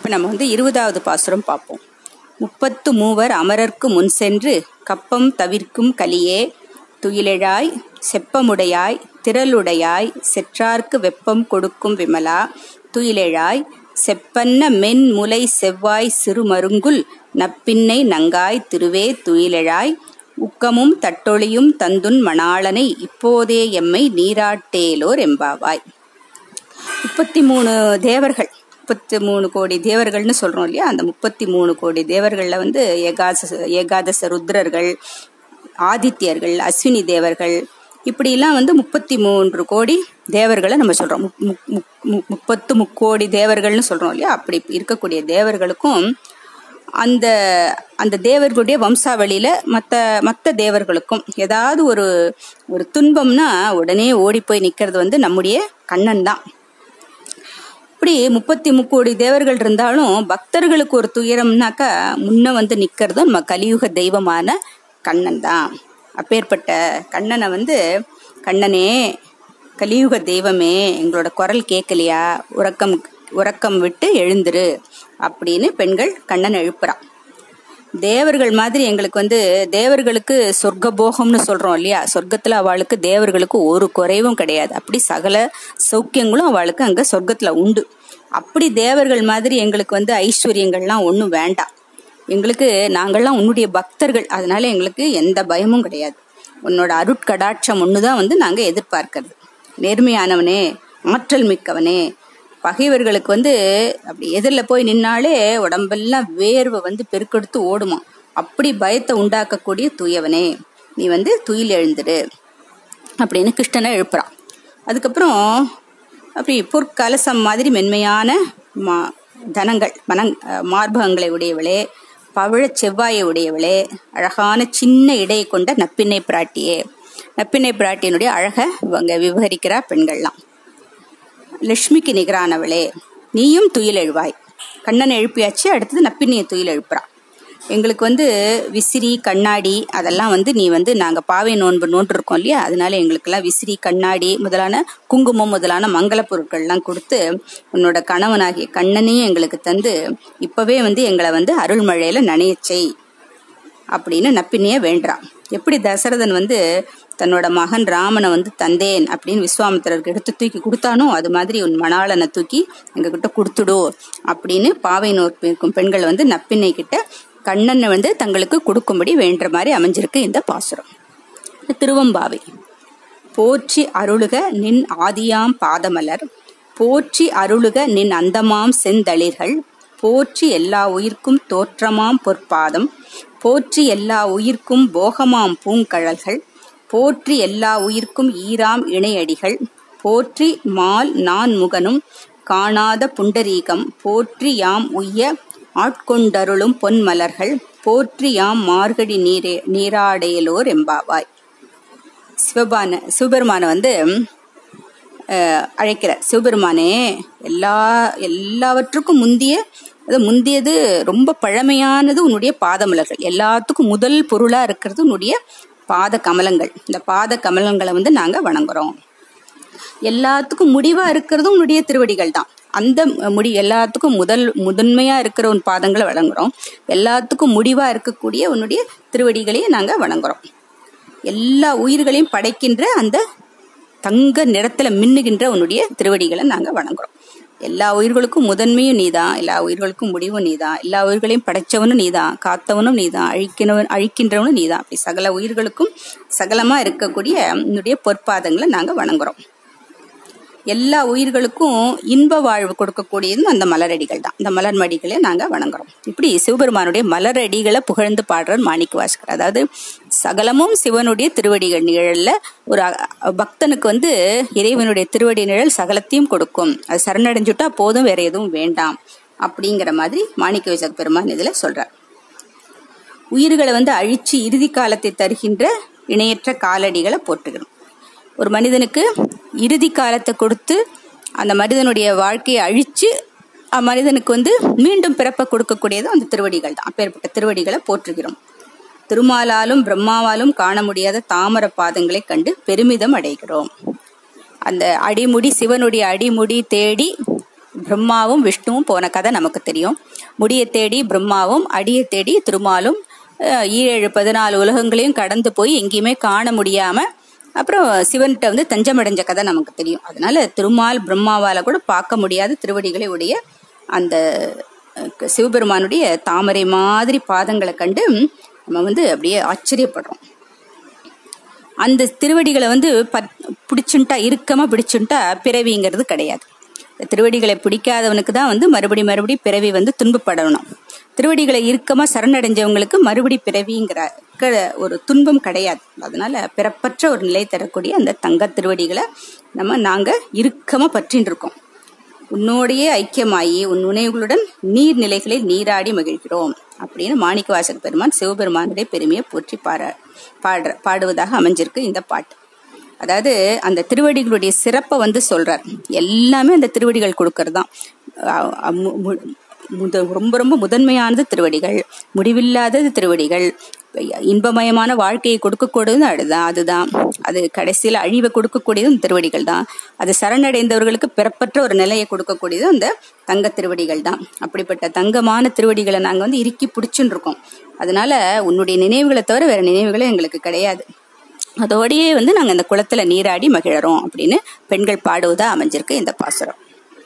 இப்போ நம்ம வந்து இருபதாவது பாசுரம் பார்ப்போம் முப்பத்து மூவர் அமரர்க்கு முன் சென்று கப்பம் தவிர்க்கும் கலியே துயிலெழாய் செப்பமுடையாய் திரளுடையாய் செற்றார்க்கு வெப்பம் கொடுக்கும் விமலா துயிலெழாய் செப்பன்ன மென் முலை செவ்வாய் சிறுமருங்குல் நப்பின்னை நங்காய் திருவே துயிலெழாய் உக்கமும் தட்டொளியும் தந்துன் மணாளனை இப்போதே எம்மை நீராட்டேலோர் எம்பாவாய். முப்பத்தி மூணு தேவர்கள். முப்பத்தி மூணு கோடி தேவர்கள்னு சொல்கிறோம் இல்லையா? அந்த முப்பத்தி மூணு கோடி தேவர்களில் வந்து ஏகாதச ஏகாதச ருத்ரர்கள் ஆதித்யர்கள் அஸ்வினி தேவர்கள் இப்படிலாம் வந்து முப்பத்தி மூன்று கோடி தேவர்களை நம்ம சொல்கிறோம் முப்பத்து முக்கோடி தேவர்கள்னு சொல்கிறோம் இல்லையா? அப்படி இருக்கக்கூடிய தேவர்களுக்கும் அந்த அந்த தேவர்களுடைய வம்சாவளியில் மற்ற மற்ற தேவர்களுக்கும் ஏதாவது ஒரு ஒரு துன்பம்னா உடனே ஓடி போய் நிற்கிறது வந்து நம்முடைய கண்ணன் தான். இப்படி முப்பத்தி முக்கோடி தேவர்கள் இருந்தாலும் பக்தர்களுக்கு ஒரு துயரம்னாக்கா முன்ன வந்து நிக்கிறது நம்ம கலியுக தெய்வமான கண்ணன் தான் அப்பேற்பட்ட கண்ணனை வந்து கண்ணனே கலியுக தெய்வமே எங்களோட குரல் கேட்கலையா உறக்கம் உறக்கம் விட்டு எழுந்துரு அப்படின்னு பெண்கள் கண்ணன் எழுப்புறான் தேவர்கள் மாதிரி எங்களுக்கு வந்து தேவர்களுக்கு சொர்க்க போகம்னு சொல்றோம் இல்லையா? சொர்க்கத்துல அவளுக்கு தேவர்களுக்கு ஒரு குறைவும் கிடையாது. அப்படி சகல சௌக்கியங்களும் அவளுக்கு அங்க சொர்க்கத்துல உண்டு. அப்படி தேவர்கள் மாதிரி எங்களுக்கு வந்து ஐஸ்வர்யங்கள்லாம் ஒன்றும் வேண்டாம். எங்களுக்கு நாங்கள்லாம் உன்னுடைய பக்தர்கள். அதனால எங்களுக்கு எந்த பயமும் கிடையாது. உன்னோட அருட்கடாட்சம் ஒன்று தான் வந்து நாங்கள் எதிர்பார்க்கறது. நேர்மையானவனே ஆற்றல் மிக்கவனே பகைவர்களுக்கு வந்து அப்படி எதிரில் போய் நின்னாலே உடம்பெல்லாம் வேர்வை வந்து பெருக்கெடுத்து ஓடுமா அப்படி பயத்தை உண்டாக்கக்கூடிய தூயவனே நீ வந்து துயில் எழுந்துடு அப்படின்னு கிருஷ்ணனை எழுப்புறான். அதுக்கப்புறம் அப்படி பொற்கலசம் மாதிரி மென்மையான மா தனங்கள் மனங் மார்பகங்களை உடையவளே பவழ செவ்வாயை உடையவளே அழகான சின்ன இடையை கொண்ட நப்பிண்ணை பிராட்டியே. நப்பிண்ணை பிராட்டியினுடைய அழகை இவங்க விவகரிக்கிறா பெண்கள்லாம். லட்சுமிக்கு நிகரானவளே நீயும் துயில் எழுவாய். கண்ணனை எழுப்பியாச்சு அடுத்தது நப்பினியை துயில் எழுப்புறான். எங்களுக்கு வந்து விசிறி கண்ணாடி அதெல்லாம் வந்து நீ வந்து நாங்கள் பாவை நோன்பு நோன்று இருக்கோம் இல்லையா? அதனால எங்களுக்கெல்லாம் விசிறி கண்ணாடி முதலான குங்குமம் முதலான மங்கள பொருட்கள்லாம் கொடுத்து உன்னோட கணவனாகிய கண்ணனையும் எங்களுக்கு தந்து இப்போவே வந்து எங்களை வந்து அருள்மழையில் நனையச்சை அப்படின்னு நப்பினிய வேண்டான் எப்படி தசரதன் வந்து தன்னோட மகன் ராமனை வந்து தந்தேன் அப்படின்னு விஸ்வாமித்திரருக்கு எடுத்து தூக்கி கொடுத்தானோ அது மாதிரி உன் மணாளனை தூக்கி எங்ககிட்ட கொடுத்துடு அப்படின்னு பாவை இருக்கும் பெண்கள் வந்து நப்பின்னை கிட்ட கண்ணனை வந்து தங்களுக்கு கொடுக்கும்படி வேண்டுற மாதிரி அமைஞ்சிருக்கு இந்த பாசுரம். திருவம்பாவை. போற்றி அருளுக நின் ஆதியாம் பாதமலர் போற்றி அருளுக நின் அந்தமாம் செந்தளிர்கள் போற்றி எல்லா உயிர்க்கும் தோற்றமாம் பொற்பாதம் போற்றி எல்லா உயிர்க்கும் போகமாம் பூங்கழல்கள் போற்றி எல்லா உயிர்க்கும் ஈராம் இணையடிகள். போற்றி மால் நான் முகனும் காணாத புண்டரீகம். போற்றி யாம் உய்ய ஆட்கொண்டருளும் பொன்மலர்கள். போற்றி யாம் மார்கடி நீரே நீராடையலோர் எம்பாவாய் சிவபான சிவபெருமான வந்து அழைக்கிறார். சிவபெருமானே எல்லா எல்லாவற்றுக்கும் முந்திய அது முந்தியது ரொம்ப பழமையானது உன்னுடைய பாதமலர்கள். எல்லாத்துக்கும் முதல் பொருளா இருக்கிறது உன்னுடைய பாத கமலங்கள். இந்த பாத கமலங்களை வந்து நாங்க வணங்குறோம். எல்லாத்துக்கும் முடிவா இருக்கிறதும் உன்னுடைய திருவடிகள் தான். அந்த முடி எல்லாத்துக்கும் முதல் முதன்மையா இருக்கிற உன் பாதங்களை வழங்குறோம் எல்லாத்துக்கும் முடிவா இருக்கக்கூடிய உன்னுடைய திருவடிகளையும் நாங்க வணங்குறோம். எல்லா உயிர்களையும் படைக்கின்ற அந்த தங்க நிறத்துல மின்னுகின்ற உன்னுடைய திருவடிகளை நாங்க வணங்குறோம். எல்லா உயிர்களுக்கும் முதன்மையும் நீதான் எல்லா உயிர்களுக்கும் முடிவும் நீதான் எல்லா உயிர்களையும் படைச்சவனும் நீதான் காத்தவனும் நீதான் அழிக்கினவன் அழிக்கின்றவனும் நீதான் அப்படி சகல உயிர்களுக்கும் சகலமா இருக்கக்கூடிய என்னுடைய பொற்பாதங்களை நாங்கள் வணங்குறோம். எல்லா உயிர்களுக்கும் இன்ப வாழ்வு கொடுக்கக்கூடியதும் அந்த மலரடிகள் தான். இந்த மலர் மடிகளை நாங்கள் வணங்குறோம். இப்படி சிவபெருமானுடைய மலரடிகளை புகழ்ந்து பாடுறார் மாணிக்க வாசகர். அதாவது சகலமும் சிவனுடைய திருவடிகள் நிழல்ல ஒரு பக்தனுக்கு வந்து இறைவனுடைய திருவடி நிழல் சகலத்தையும் கொடுக்கும். அது சரணடைஞ்சுட்டா போதும் வேற எதுவும் வேண்டாம் அப்படிங்கிற மாதிரி மாணிக்க வாசக பெருமான் இதில் சொல்றார். உயிர்களை வந்து அழிச்சு இறுதி காலத்தை தருகின்ற இணையற்ற காலடிகளை போட்டுக்கணும் ஒரு மனிதனுக்கு இறுதி காலத்தை கொடுத்து அந்த மனிதனுடைய வாழ்க்கையை அழிச்சு மனிதனுக்கு வந்து மீண்டும் பிறப்பை கொடுக்கக்கூடியது அந்த திருவடிகள் தான். அப்பேற்பட்ட திருவடிகளை போற்றுகிறோம். திருமாலாலும் பிரம்மாவாலும் காண முடியாத தாமர பாதங்களை கண்டு பெருமிதம் அடைகிறோம். அந்த அடிமுடி சிவனுடைய அடிமுடி தேடி பிரம்மாவும் விஷ்ணுவும் போன கதை நமக்கு தெரியும். முடியை தேடி பிரம்மாவும் அடியை தேடி திருமாலும் ஈழேழு பதினாலு உலகங்களையும் கடந்து போய் எங்கேயுமே காண முடியாமல் அப்புறம் சிவன்கிட்ட வந்து தஞ்சமடைஞ்ச கதை நமக்கு தெரியும். அதனால திருமால் பிரம்மாவால கூட பார்க்க முடியாத திருவடிகளை உடைய அந்த சிவபெருமானுடைய தாமரை மாதிரி பாதங்களை கண்டு நம்ம வந்து அப்படியே ஆச்சரியப்படுறோம். அந்த திருவடிகளை வந்து பத் பிடிச்சுட்டா இறுக்கமா பிடிச்சுட்டா பிறவிங்கிறது கிடையாது. திருவடிகளை பிடிக்காதவனுக்கு தான் வந்து மறுபடி மறுபடி பிறவி வந்து துன்பப்படணும். திருவடிகளை இறுக்கமா சரணடைஞ்சவங்களுக்கு மறுபடி பிறவிங்கிற க- ஒரு துன்பம் கிடையாது. அதனால பிறப்பற்ற ஒரு நிலை தரக்கூடிய அந்த தங்க திருவடிகளை நம்ம நாங்க இறுக்கமா பற்றின்னு இருக்கோம் உன்னோடையே ஐக்கியமாயி உன் உணவுகளுடன் நீர் நிலைகளில் நீராடி மகிழ்கிறோம் அப்படின்னு மாணிக்க வாசக பெருமான் சிவபெருமானுடைய பெருமையை போற்றி பாட பாடுற பாடுவதாக அமைஞ்சிருக்கு இந்த பாட்டு. அதாவது அந்த திருவடிகளுடைய சிறப்பை வந்து சொல்றார். எல்லாமே அந்த திருவடிகள் கொடுக்கறது தான் மு- மு- முத ரொம்ப ரொம்ப முதன்மையானது திருவடிகள். முடிவில்லாதது திருவடிகள். இன்பமயமான வாழ்க்கையை கொடுக்கக்கூடியதும் அதுதான் அதுதான். அது கடைசியில் அழிவை கொடுக்கக்கூடியதும் திருவடிகள் தான். அது சரணடைந்தவர்களுக்கு பிறப்பற்ற ஒரு நிலையை கொடுக்கக்கூடியதும் அந்த தங்க திருவடிகள் தான். அப்படிப்பட்ட தங்கமான திருவடிகளை நாங்கள் வந்து இறுக்கி பிடிச்சுன்னு இருக்கோம். அதனால உன்னுடைய நினைவுகளை தவிர வேற நினைவுகளே எங்களுக்கு கிடையாது. அதோடையே வந்து நாங்கள் இந்த குளத்தில் நீராடி மகிழறோம் அப்படின்னு பெண்கள் பாடுவதாக அமைஞ்சிருக்கு இந்த பாசுரம்.